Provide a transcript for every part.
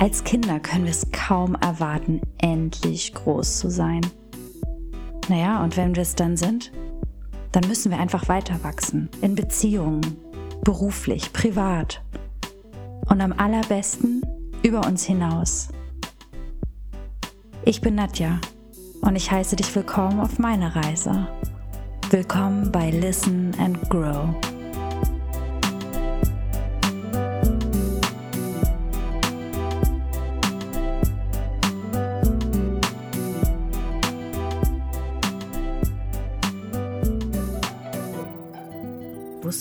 Als Kinder können wir es kaum erwarten, endlich groß zu sein. Naja, und wenn wir es dann sind, dann müssen wir einfach weiter wachsen. In Beziehungen, beruflich, privat. Und am allerbesten über uns hinaus. Ich bin Nadja und ich heiße dich willkommen auf meiner Reise. Willkommen bei Listen and Grow.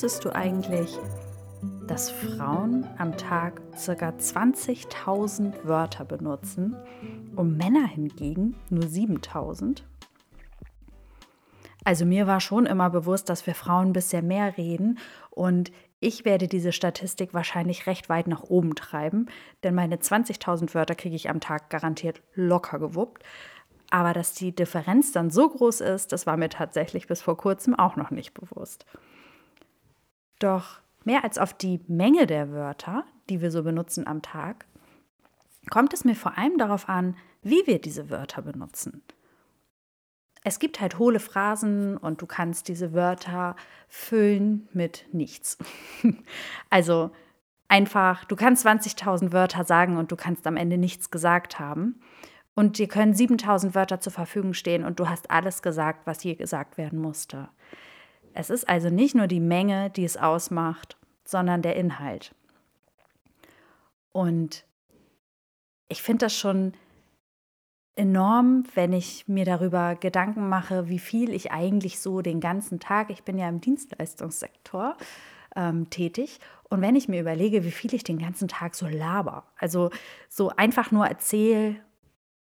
Wusstest du eigentlich, dass Frauen am Tag ca. 20.000 Wörter benutzen und Männer hingegen nur 7.000? Also mir war schon immer bewusst, dass wir Frauen bisschen mehr reden und ich werde diese Statistik wahrscheinlich recht weit nach oben treiben, denn meine 20.000 Wörter kriege ich am Tag garantiert locker gewuppt. Aber dass die Differenz dann so groß ist, das war mir tatsächlich bis vor kurzem auch noch nicht bewusst. Doch mehr als auf die Menge der Wörter, die wir so benutzen am Tag, kommt es mir vor allem darauf an, wie wir diese Wörter benutzen. Es gibt halt hohle Phrasen und du kannst diese Wörter füllen mit nichts. also einfach, du kannst 20.000 Wörter sagen und du kannst am Ende nichts gesagt haben. Und dir können 7000 Wörter zur Verfügung stehen und du hast alles gesagt, was je gesagt werden musste. Es ist also nicht nur die Menge, die es ausmacht, sondern der Inhalt. Und ich finde das schon enorm, wenn ich mir darüber Gedanken mache, wie viel ich eigentlich so den ganzen Tag, ich bin ja im Dienstleistungssektor ähm, tätig, und wenn ich mir überlege, wie viel ich den ganzen Tag so laber, also so einfach nur erzähle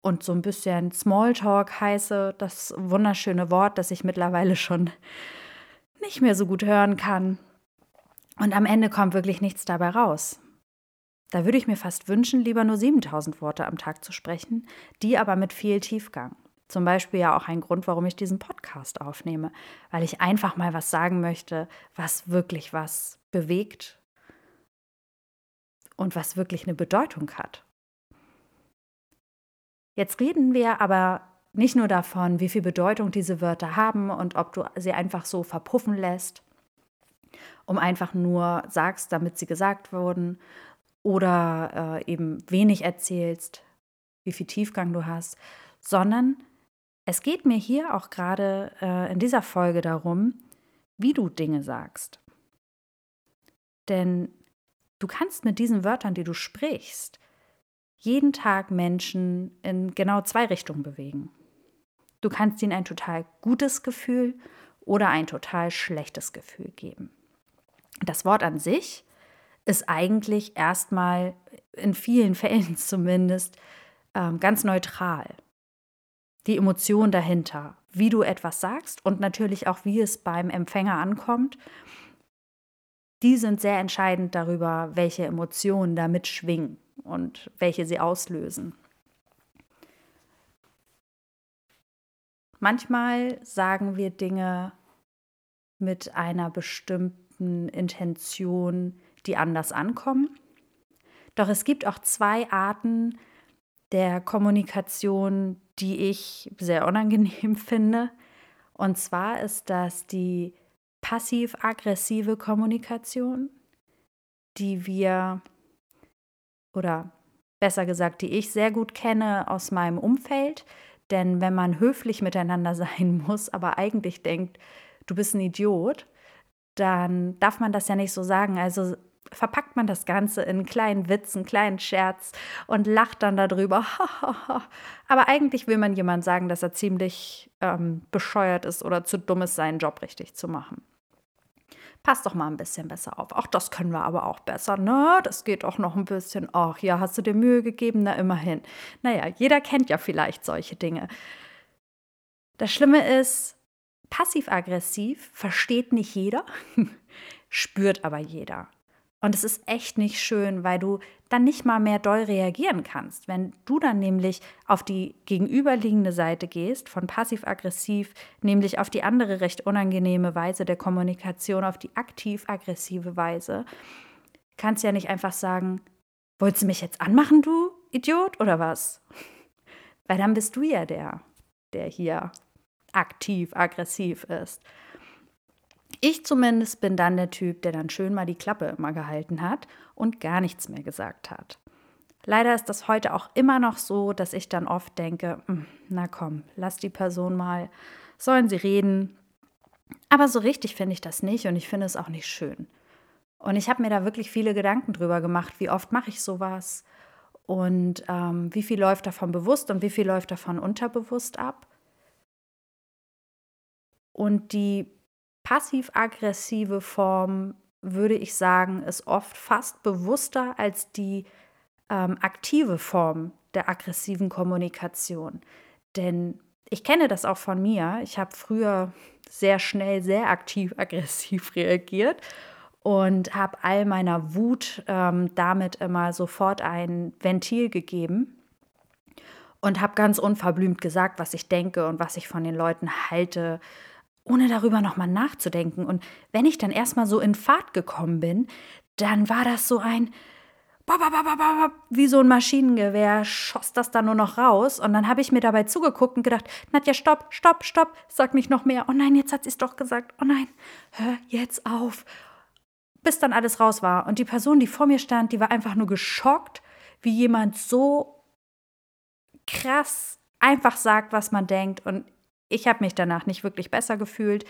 und so ein bisschen Smalltalk heiße, das wunderschöne Wort, das ich mittlerweile schon nicht mehr so gut hören kann. Und am Ende kommt wirklich nichts dabei raus. Da würde ich mir fast wünschen, lieber nur 7000 Worte am Tag zu sprechen, die aber mit viel Tiefgang. Zum Beispiel ja auch ein Grund, warum ich diesen Podcast aufnehme, weil ich einfach mal was sagen möchte, was wirklich was bewegt und was wirklich eine Bedeutung hat. Jetzt reden wir aber nicht nur davon, wie viel Bedeutung diese Wörter haben und ob du sie einfach so verpuffen lässt, um einfach nur sagst, damit sie gesagt wurden, oder äh, eben wenig erzählst, wie viel Tiefgang du hast, sondern es geht mir hier auch gerade äh, in dieser Folge darum, wie du Dinge sagst. Denn du kannst mit diesen Wörtern, die du sprichst, jeden Tag Menschen in genau zwei Richtungen bewegen. Du kannst ihnen ein total gutes Gefühl oder ein total schlechtes Gefühl geben. Das Wort an sich ist eigentlich erstmal in vielen Fällen zumindest ähm, ganz neutral. Die Emotion dahinter, wie du etwas sagst und natürlich auch, wie es beim Empfänger ankommt, die sind sehr entscheidend darüber, welche Emotionen da mitschwingen und welche sie auslösen. Manchmal sagen wir Dinge mit einer bestimmten Intention, die anders ankommen. Doch es gibt auch zwei Arten der Kommunikation, die ich sehr unangenehm finde. Und zwar ist das die passiv-aggressive Kommunikation, die wir oder besser gesagt, die ich sehr gut kenne aus meinem Umfeld, denn wenn man höflich miteinander sein muss, aber eigentlich denkt, du bist ein Idiot, dann darf man das ja nicht so sagen. Also verpackt man das Ganze in einen kleinen Witz, einen kleinen Scherz und lacht dann darüber. aber eigentlich will man jemand sagen, dass er ziemlich ähm, bescheuert ist oder zu dumm ist, seinen Job richtig zu machen pass doch mal ein bisschen besser auf. Ach, das können wir aber auch besser. Ne, das geht auch noch ein bisschen. Ach ja, hast du dir Mühe gegeben? Na, immerhin. Naja, jeder kennt ja vielleicht solche Dinge. Das Schlimme ist, passiv-aggressiv versteht nicht jeder, spürt aber jeder. Und es ist echt nicht schön, weil du dann nicht mal mehr doll reagieren kannst. Wenn du dann nämlich auf die gegenüberliegende Seite gehst, von passiv-aggressiv, nämlich auf die andere recht unangenehme Weise der Kommunikation, auf die aktiv-aggressive Weise, kannst du ja nicht einfach sagen, wolltest du mich jetzt anmachen, du? Idiot oder was? Weil dann bist du ja der, der hier aktiv, aggressiv ist. Ich zumindest bin dann der Typ, der dann schön mal die Klappe immer gehalten hat und gar nichts mehr gesagt hat. Leider ist das heute auch immer noch so, dass ich dann oft denke, hm, na komm, lass die Person mal, sollen sie reden. Aber so richtig finde ich das nicht und ich finde es auch nicht schön. Und ich habe mir da wirklich viele Gedanken drüber gemacht, wie oft mache ich sowas und ähm, wie viel läuft davon bewusst und wie viel läuft davon unterbewusst ab. Und die passiv-aggressive Form, würde ich sagen, ist oft fast bewusster als die ähm, aktive Form der aggressiven Kommunikation. Denn ich kenne das auch von mir. Ich habe früher sehr schnell, sehr aktiv, aggressiv reagiert und habe all meiner Wut ähm, damit immer sofort ein Ventil gegeben und habe ganz unverblümt gesagt, was ich denke und was ich von den Leuten halte, ohne darüber nochmal nachzudenken. Und wenn ich dann erstmal so in Fahrt gekommen bin, dann war das so ein wie so ein Maschinengewehr schoss das dann nur noch raus. Und dann habe ich mir dabei zugeguckt und gedacht, Nadja, stopp, stopp, stopp, sag nicht noch mehr. Oh nein, jetzt hat sie es doch gesagt. Oh nein, hör jetzt auf bis dann alles raus war. Und die Person, die vor mir stand, die war einfach nur geschockt, wie jemand so krass einfach sagt, was man denkt. Und ich habe mich danach nicht wirklich besser gefühlt.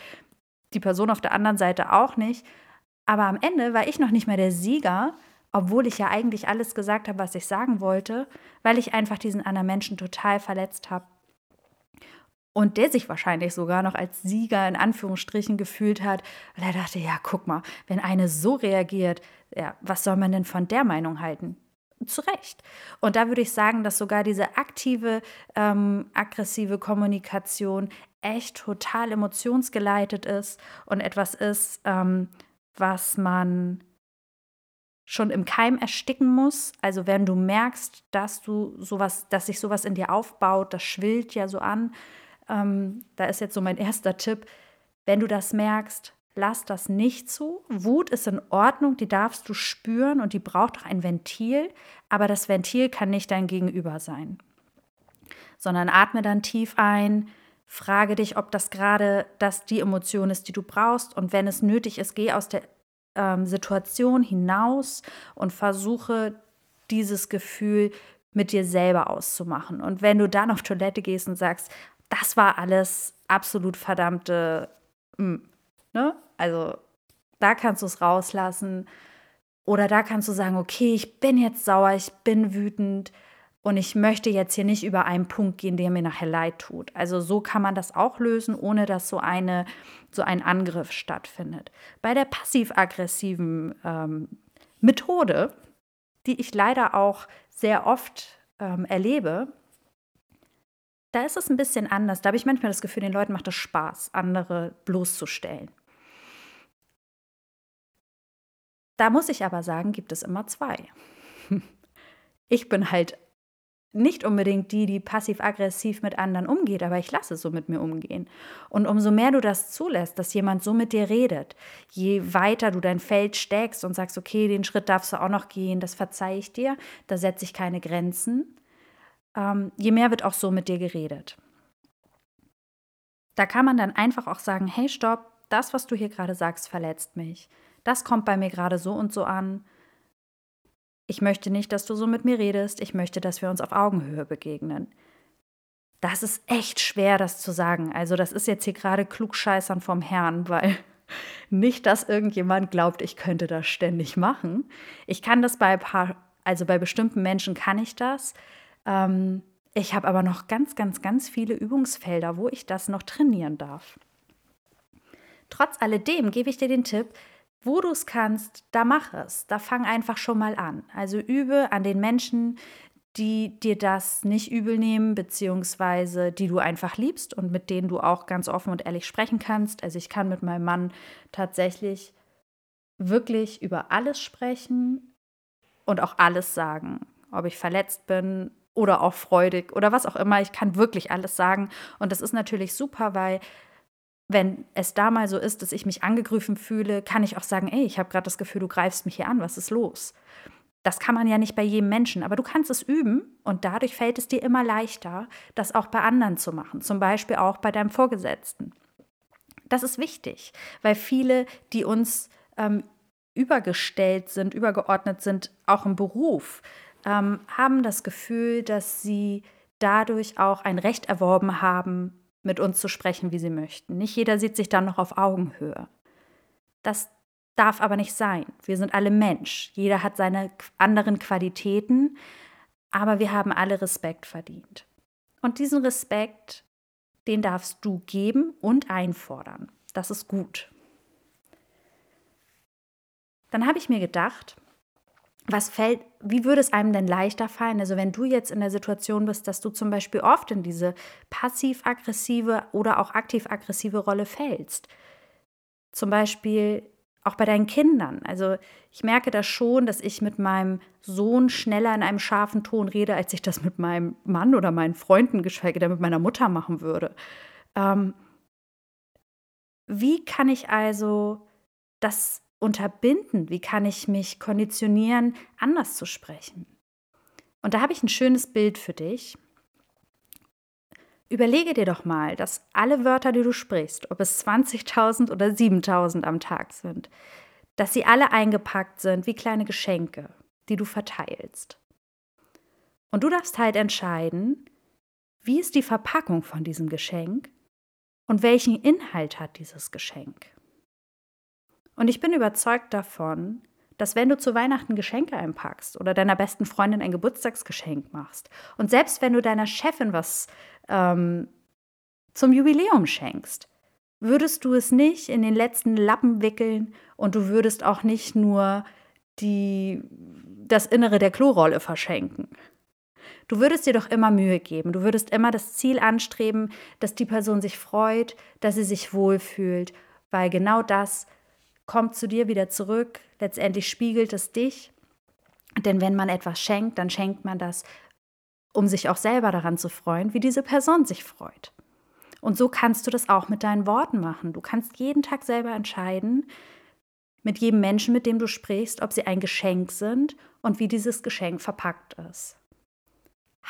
Die Person auf der anderen Seite auch nicht. Aber am Ende war ich noch nicht mehr der Sieger, obwohl ich ja eigentlich alles gesagt habe, was ich sagen wollte, weil ich einfach diesen anderen Menschen total verletzt habe und der sich wahrscheinlich sogar noch als Sieger in Anführungsstrichen gefühlt hat, weil er dachte, ja, guck mal, wenn eine so reagiert, ja, was soll man denn von der Meinung halten? Zu Recht. Und da würde ich sagen, dass sogar diese aktive, ähm, aggressive Kommunikation echt total emotionsgeleitet ist und etwas ist, ähm, was man schon im Keim ersticken muss. Also wenn du merkst, dass du sowas, dass sich sowas in dir aufbaut, das schwillt ja so an, ähm, da ist jetzt so mein erster Tipp, wenn du das merkst, lass das nicht zu. Wut ist in Ordnung, die darfst du spüren und die braucht auch ein Ventil, aber das Ventil kann nicht dein Gegenüber sein. Sondern atme dann tief ein, frage dich, ob das gerade das die Emotion ist, die du brauchst und wenn es nötig ist, geh aus der ähm, Situation hinaus und versuche dieses Gefühl mit dir selber auszumachen. Und wenn du dann auf Toilette gehst und sagst, das war alles absolut verdammte, ne? Also da kannst du es rauslassen. Oder da kannst du sagen, okay, ich bin jetzt sauer, ich bin wütend und ich möchte jetzt hier nicht über einen Punkt gehen, der mir nachher leid tut. Also so kann man das auch lösen, ohne dass so, eine, so ein Angriff stattfindet. Bei der passiv-aggressiven ähm, Methode, die ich leider auch sehr oft ähm, erlebe, da ist es ein bisschen anders. Da habe ich manchmal das Gefühl, den Leuten macht es Spaß, andere bloßzustellen. Da muss ich aber sagen, gibt es immer zwei. Ich bin halt nicht unbedingt die, die passiv-aggressiv mit anderen umgeht, aber ich lasse so mit mir umgehen. Und umso mehr du das zulässt, dass jemand so mit dir redet, je weiter du dein Feld steckst und sagst, okay, den Schritt darfst du auch noch gehen, das verzeihe ich dir, da setze ich keine Grenzen, ähm, je mehr wird auch so mit dir geredet. Da kann man dann einfach auch sagen, hey, stopp, das, was du hier gerade sagst, verletzt mich. Das kommt bei mir gerade so und so an. Ich möchte nicht, dass du so mit mir redest. Ich möchte, dass wir uns auf Augenhöhe begegnen. Das ist echt schwer, das zu sagen. Also, das ist jetzt hier gerade klugscheißern vom Herrn, weil nicht, dass irgendjemand glaubt, ich könnte das ständig machen. Ich kann das bei paar, also bei bestimmten Menschen kann ich das. Ähm, ich habe aber noch ganz, ganz, ganz viele Übungsfelder, wo ich das noch trainieren darf. Trotz alledem gebe ich dir den Tipp, wo du es kannst, da mach es. Da fang einfach schon mal an. Also übe an den Menschen, die dir das nicht übel nehmen, beziehungsweise die du einfach liebst und mit denen du auch ganz offen und ehrlich sprechen kannst. Also ich kann mit meinem Mann tatsächlich wirklich über alles sprechen und auch alles sagen. Ob ich verletzt bin, oder auch freudig oder was auch immer. Ich kann wirklich alles sagen. Und das ist natürlich super, weil wenn es da mal so ist, dass ich mich angegriffen fühle, kann ich auch sagen, ey, ich habe gerade das Gefühl, du greifst mich hier an, was ist los? Das kann man ja nicht bei jedem Menschen, aber du kannst es üben und dadurch fällt es dir immer leichter, das auch bei anderen zu machen, zum Beispiel auch bei deinem Vorgesetzten. Das ist wichtig, weil viele, die uns ähm, übergestellt sind, übergeordnet sind, auch im Beruf, ähm, haben das Gefühl, dass sie dadurch auch ein Recht erworben haben, mit uns zu sprechen, wie sie möchten. Nicht jeder sieht sich dann noch auf Augenhöhe. Das darf aber nicht sein. Wir sind alle Mensch. Jeder hat seine anderen Qualitäten, aber wir haben alle Respekt verdient. Und diesen Respekt, den darfst du geben und einfordern. Das ist gut. Dann habe ich mir gedacht, was fällt, wie würde es einem denn leichter fallen? Also wenn du jetzt in der Situation bist, dass du zum Beispiel oft in diese passiv-aggressive oder auch aktiv-aggressive Rolle fällst. Zum Beispiel auch bei deinen Kindern. Also ich merke das schon, dass ich mit meinem Sohn schneller in einem scharfen Ton rede, als ich das mit meinem Mann oder meinen Freunden, geschweige denn mit meiner Mutter machen würde. Ähm, wie kann ich also das unterbinden? Wie kann ich mich konditionieren, anders zu sprechen? Und da habe ich ein schönes Bild für dich. Überlege dir doch mal, dass alle Wörter, die du sprichst, ob es 20.000 oder 7.000 am Tag sind, dass sie alle eingepackt sind wie kleine Geschenke, die du verteilst. Und du darfst halt entscheiden, wie ist die Verpackung von diesem Geschenk und welchen Inhalt hat dieses Geschenk. Und ich bin überzeugt davon, dass wenn du zu Weihnachten Geschenke einpackst oder deiner besten Freundin ein Geburtstagsgeschenk machst und selbst wenn du deiner Chefin was ähm, zum Jubiläum schenkst, würdest du es nicht in den letzten Lappen wickeln und du würdest auch nicht nur die, das Innere der Klorolle verschenken. Du würdest dir doch immer Mühe geben. Du würdest immer das Ziel anstreben, dass die Person sich freut, dass sie sich wohlfühlt, weil genau das kommt zu dir wieder zurück. Letztendlich spiegelt es dich. Denn wenn man etwas schenkt, dann schenkt man das, um sich auch selber daran zu freuen, wie diese Person sich freut. Und so kannst du das auch mit deinen Worten machen. Du kannst jeden Tag selber entscheiden, mit jedem Menschen, mit dem du sprichst, ob sie ein Geschenk sind und wie dieses Geschenk verpackt ist.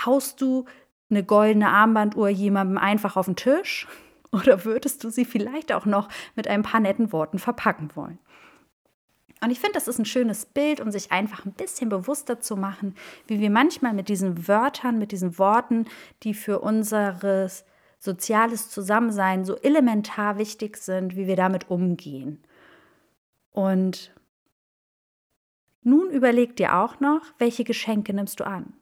Haust du eine goldene Armbanduhr jemandem einfach auf den Tisch oder würdest du sie vielleicht auch noch mit ein paar netten Worten verpacken wollen? Und ich finde, das ist ein schönes Bild, um sich einfach ein bisschen bewusster zu machen, wie wir manchmal mit diesen Wörtern, mit diesen Worten, die für unser soziales Zusammensein so elementar wichtig sind, wie wir damit umgehen. Und nun überleg dir auch noch, welche Geschenke nimmst du an?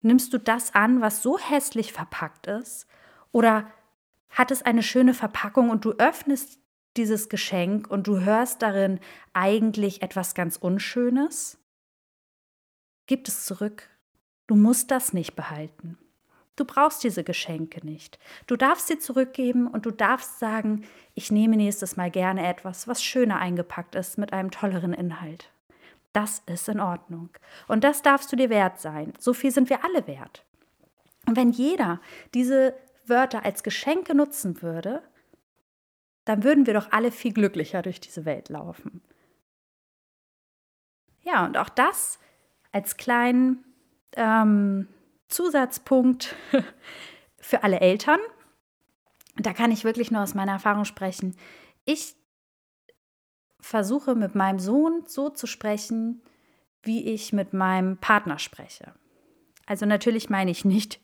Nimmst du das an, was so hässlich verpackt ist? Oder hat es eine schöne Verpackung und du öffnest dieses Geschenk und du hörst darin eigentlich etwas ganz Unschönes? Gib es zurück. Du musst das nicht behalten. Du brauchst diese Geschenke nicht. Du darfst sie zurückgeben und du darfst sagen, ich nehme nächstes Mal gerne etwas, was schöner eingepackt ist mit einem tolleren Inhalt. Das ist in Ordnung. Und das darfst du dir wert sein. So viel sind wir alle wert. Und wenn jeder diese Wörter als Geschenke nutzen würde, dann würden wir doch alle viel glücklicher durch diese Welt laufen. Ja, und auch das als kleinen ähm, Zusatzpunkt für alle Eltern. Da kann ich wirklich nur aus meiner Erfahrung sprechen. Ich versuche mit meinem Sohn so zu sprechen, wie ich mit meinem Partner spreche. Also natürlich meine ich nicht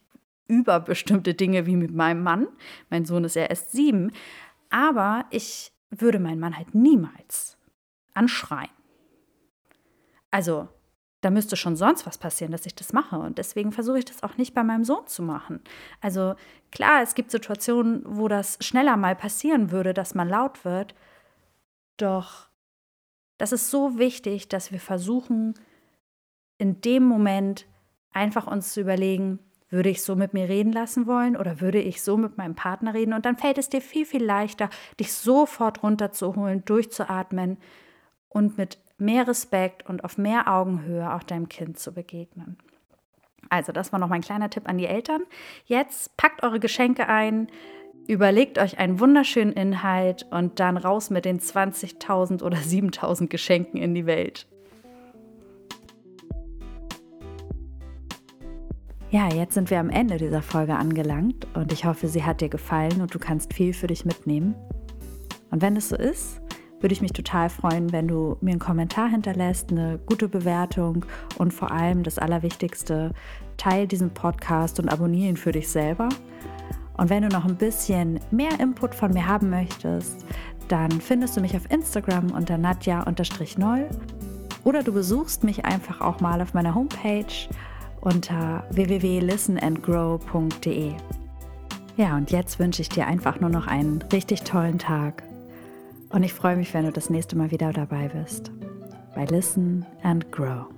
über bestimmte Dinge wie mit meinem Mann. Mein Sohn ist ja erst sieben. Aber ich würde meinen Mann halt niemals anschreien. Also, da müsste schon sonst was passieren, dass ich das mache. Und deswegen versuche ich das auch nicht bei meinem Sohn zu machen. Also klar, es gibt Situationen, wo das schneller mal passieren würde, dass man laut wird. Doch das ist so wichtig, dass wir versuchen, in dem Moment einfach uns zu überlegen, würde ich so mit mir reden lassen wollen oder würde ich so mit meinem Partner reden? Und dann fällt es dir viel, viel leichter, dich sofort runterzuholen, durchzuatmen und mit mehr Respekt und auf mehr Augenhöhe auch deinem Kind zu begegnen. Also, das war noch mein kleiner Tipp an die Eltern. Jetzt packt eure Geschenke ein, überlegt euch einen wunderschönen Inhalt und dann raus mit den 20.000 oder 7.000 Geschenken in die Welt. Ja, jetzt sind wir am Ende dieser Folge angelangt und ich hoffe, sie hat dir gefallen und du kannst viel für dich mitnehmen. Und wenn es so ist, würde ich mich total freuen, wenn du mir einen Kommentar hinterlässt, eine gute Bewertung und vor allem das Allerwichtigste, teil diesen Podcast und abonniere ihn für dich selber. Und wenn du noch ein bisschen mehr Input von mir haben möchtest, dann findest du mich auf Instagram unter nadja-noll oder du besuchst mich einfach auch mal auf meiner Homepage unter www.listenandgrow.de. Ja, und jetzt wünsche ich dir einfach nur noch einen richtig tollen Tag. Und ich freue mich, wenn du das nächste Mal wieder dabei bist bei Listen and Grow.